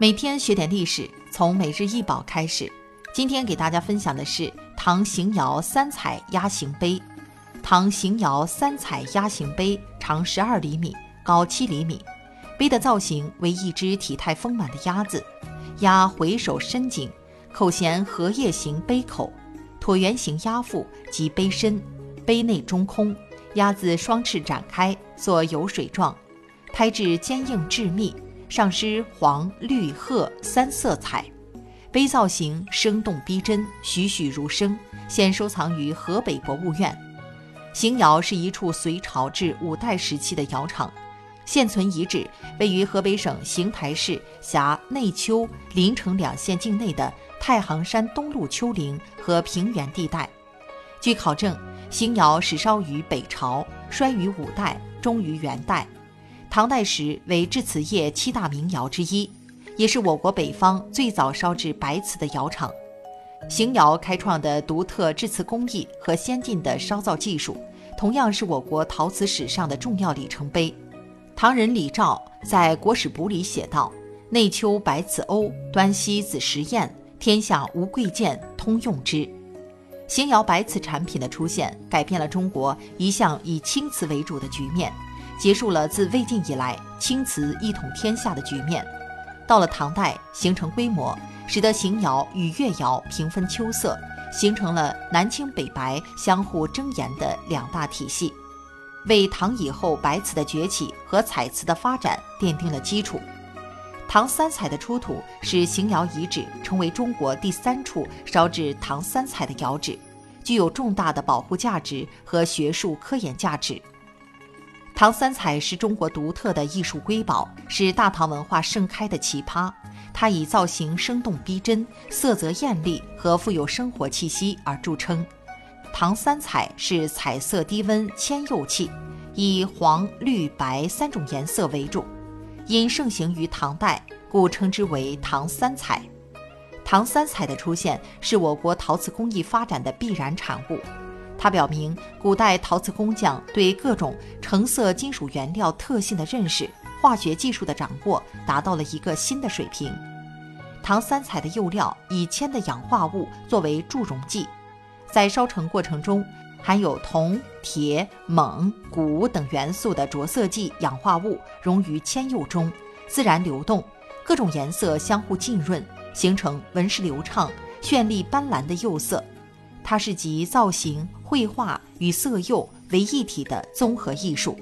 每天学点历史，从每日一宝开始。今天给大家分享的是唐邢窑三彩压形杯。唐邢窑三彩压形杯长十二厘米，高七厘米。杯的造型为一只体态丰满的鸭子，鸭回首深颈，口衔荷叶形杯口，椭圆形鸭腹及杯身，杯内中空，鸭子双翅展开，作游水状，胎质坚硬致密。上施黄、绿、褐三色彩，杯造型生动逼真，栩栩如生。现收藏于河北博物院。邢窑是一处隋朝至五代时期的窑厂，现存遗址位于河北省邢台市辖内丘、临城两县境内的太行山东麓丘陵和平原地带。据考证，邢窑始烧于北朝，衰于五代，终于元代。唐代时为制瓷业七大名窑之一，也是我国北方最早烧制白瓷的窑厂。邢窑开创的独特制瓷工艺和先进的烧造技术，同样是我国陶瓷史上的重要里程碑。唐人李肇在《国史簿》里写道：“内丘白瓷瓯，端溪紫石砚，天下无贵贱，通用之。”邢窑白瓷产品的出现，改变了中国一向以青瓷为主的局面。结束了自魏晋以来青瓷一统天下的局面，到了唐代形成规模，使得邢窑与越窑平分秋色，形成了南青北白相互争妍的两大体系，为唐以后白瓷的崛起和彩瓷的发展奠定了基础。唐三彩的出土使邢窑遗址成为中国第三处烧制唐三彩的窑址，具有重大的保护价值和学术科研价值。唐三彩是中国独特的艺术瑰宝，是大唐文化盛开的奇葩。它以造型生动逼真、色泽艳丽和富有生活气息而著称。唐三彩是彩色低温铅釉器，以黄、绿、白三种颜色为主，因盛行于唐代，故称之为唐三彩。唐三彩的出现是我国陶瓷工艺发展的必然产物。它表明，古代陶瓷工匠对各种成色金属原料特性的认识、化学技术的掌握达到了一个新的水平。唐三彩的釉料以铅的氧化物作为助溶剂，在烧成过程中，含有铜、铁、锰、钴等元素的着色剂氧化物溶于铅釉中，自然流动，各种颜色相互浸润，形成纹饰流畅、绚丽斑斓的釉色。它是集造型、绘画与色釉为一体的综合艺术。